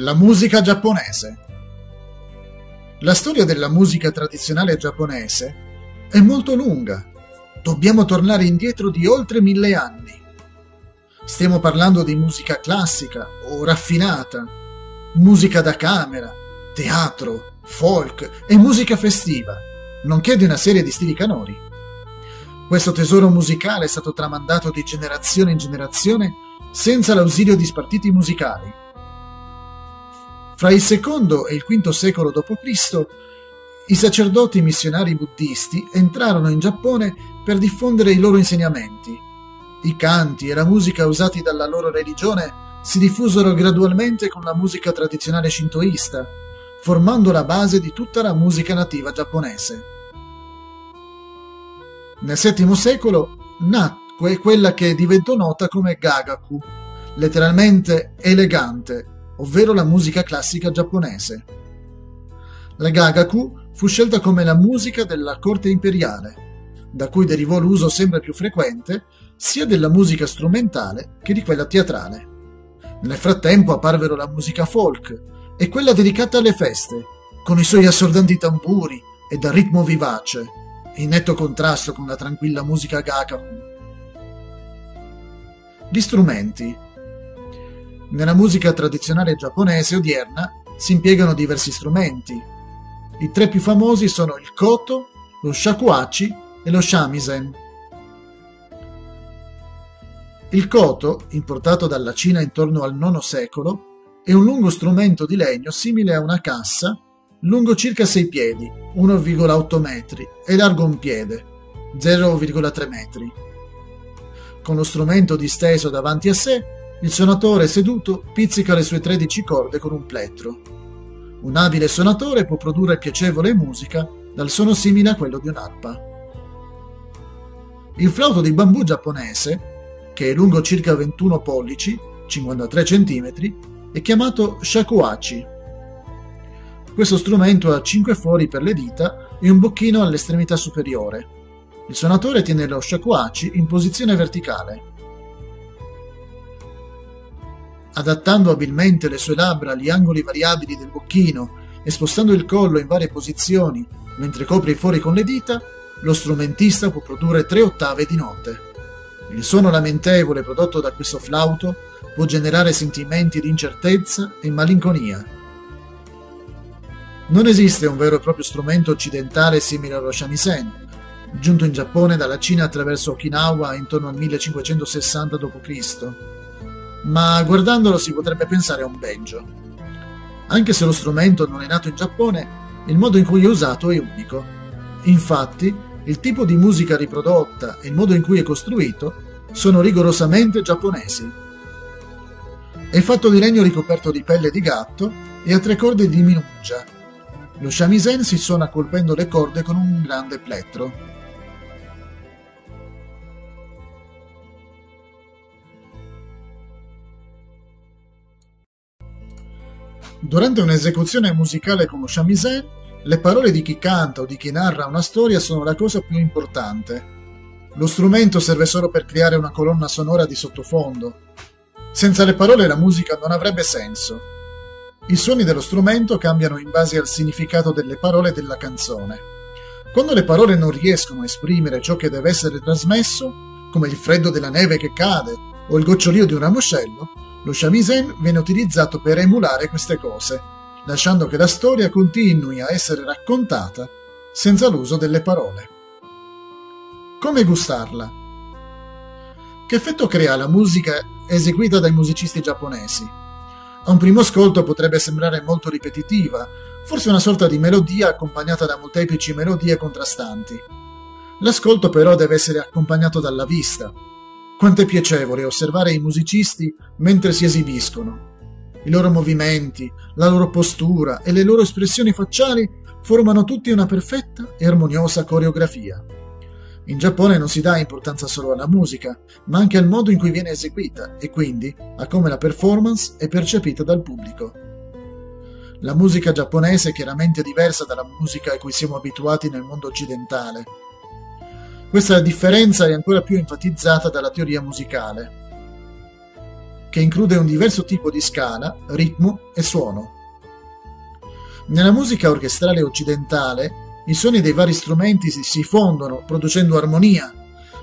La musica giapponese. La storia della musica tradizionale giapponese è molto lunga. Dobbiamo tornare indietro di oltre mille anni. Stiamo parlando di musica classica o raffinata, musica da camera, teatro, folk e musica festiva, nonché di una serie di stili canori. Questo tesoro musicale è stato tramandato di generazione in generazione senza l'ausilio di spartiti musicali fra il secondo e il V secolo d.C., i sacerdoti missionari buddisti entrarono in Giappone per diffondere i loro insegnamenti. I canti e la musica usati dalla loro religione si diffusero gradualmente con la musica tradizionale shintoista, formando la base di tutta la musica nativa giapponese. Nel VII secolo nacque quella che diventò nota come Gagaku, letteralmente elegante, ovvero la musica classica giapponese. La gagaku fu scelta come la musica della corte imperiale, da cui derivò l'uso sempre più frequente sia della musica strumentale che di quella teatrale. Nel frattempo apparvero la musica folk e quella dedicata alle feste, con i suoi assordanti tamburi e dal ritmo vivace, in netto contrasto con la tranquilla musica gagaku. Gli strumenti nella musica tradizionale giapponese odierna si impiegano diversi strumenti. I tre più famosi sono il koto, lo shakuhachi e lo shamisen. Il koto, importato dalla Cina intorno al IX secolo, è un lungo strumento di legno simile a una cassa, lungo circa 6 piedi, 1,8 metri, e largo un piede, 0,3 metri. Con lo strumento disteso davanti a sé, il suonatore seduto pizzica le sue 13 corde con un plettro. Un abile suonatore può produrre piacevole musica dal suono simile a quello di un'arpa. Il flauto di bambù giapponese, che è lungo circa 21 pollici, 53 cm, è chiamato shakuhachi. Questo strumento ha 5 fori per le dita e un bocchino all'estremità superiore. Il suonatore tiene lo shakuhachi in posizione verticale. Adattando abilmente le sue labbra agli angoli variabili del bocchino e spostando il collo in varie posizioni mentre copre i fori con le dita, lo strumentista può produrre tre ottave di note. Il suono lamentevole prodotto da questo flauto può generare sentimenti di incertezza e malinconia. Non esiste un vero e proprio strumento occidentale simile allo shamisen, giunto in Giappone dalla Cina attraverso Okinawa intorno al 1560 d.C ma guardandolo si potrebbe pensare a un banjo. Anche se lo strumento non è nato in Giappone, il modo in cui è usato è unico. Infatti, il tipo di musica riprodotta e il modo in cui è costruito sono rigorosamente giapponesi. È fatto di legno ricoperto di pelle di gatto e ha tre corde di minuccia. Lo shamisen si suona colpendo le corde con un grande plettro. Durante un'esecuzione musicale come shamisen, le parole di chi canta o di chi narra una storia sono la cosa più importante. Lo strumento serve solo per creare una colonna sonora di sottofondo. Senza le parole la musica non avrebbe senso. I suoni dello strumento cambiano in base al significato delle parole della canzone. Quando le parole non riescono a esprimere ciò che deve essere trasmesso, come il freddo della neve che cade o il gocciolio di un ramoscello, lo shamisen viene utilizzato per emulare queste cose, lasciando che la storia continui a essere raccontata senza l'uso delle parole. Come gustarla? Che effetto crea la musica eseguita dai musicisti giapponesi? A un primo ascolto potrebbe sembrare molto ripetitiva, forse una sorta di melodia accompagnata da molteplici melodie contrastanti. L'ascolto però deve essere accompagnato dalla vista, quanto è piacevole osservare i musicisti mentre si esibiscono. I loro movimenti, la loro postura e le loro espressioni facciali formano tutti una perfetta e armoniosa coreografia. In Giappone non si dà importanza solo alla musica, ma anche al modo in cui viene eseguita e quindi a come la performance è percepita dal pubblico. La musica giapponese è chiaramente diversa dalla musica a cui siamo abituati nel mondo occidentale questa differenza è ancora più enfatizzata dalla teoria musicale, che include un diverso tipo di scala, ritmo e suono. Nella musica orchestrale occidentale, i suoni dei vari strumenti si fondono producendo armonia,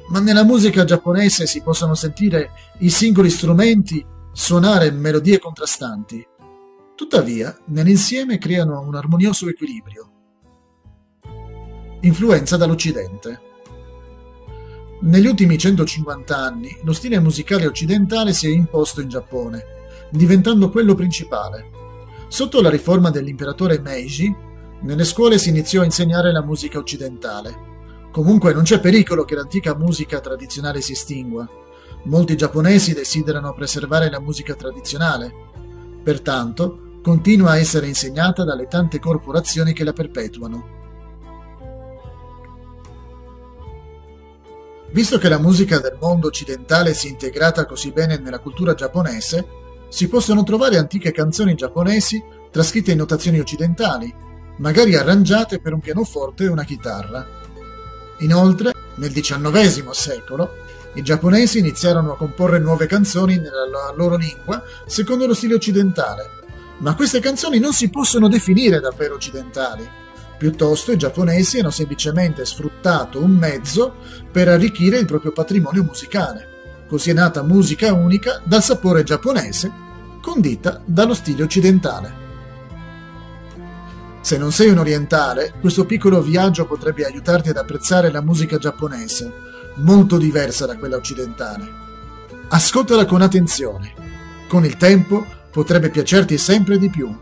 ma nella musica giapponese si possono sentire i singoli strumenti suonare melodie contrastanti. Tuttavia, nell'insieme creano un armonioso equilibrio. Influenza dall'Occidente. Negli ultimi 150 anni lo stile musicale occidentale si è imposto in Giappone, diventando quello principale. Sotto la riforma dell'imperatore Meiji, nelle scuole si iniziò a insegnare la musica occidentale. Comunque non c'è pericolo che l'antica musica tradizionale si estingua. Molti giapponesi desiderano preservare la musica tradizionale. Pertanto, continua a essere insegnata dalle tante corporazioni che la perpetuano. Visto che la musica del mondo occidentale si è integrata così bene nella cultura giapponese, si possono trovare antiche canzoni giapponesi trascritte in notazioni occidentali, magari arrangiate per un pianoforte e una chitarra. Inoltre, nel XIX secolo, i giapponesi iniziarono a comporre nuove canzoni nella loro lingua secondo lo stile occidentale, ma queste canzoni non si possono definire davvero occidentali Piuttosto i giapponesi hanno semplicemente sfruttato un mezzo per arricchire il proprio patrimonio musicale. Così è nata musica unica dal sapore giapponese, condita dallo stile occidentale. Se non sei un orientale, questo piccolo viaggio potrebbe aiutarti ad apprezzare la musica giapponese, molto diversa da quella occidentale. Ascoltala con attenzione. Con il tempo potrebbe piacerti sempre di più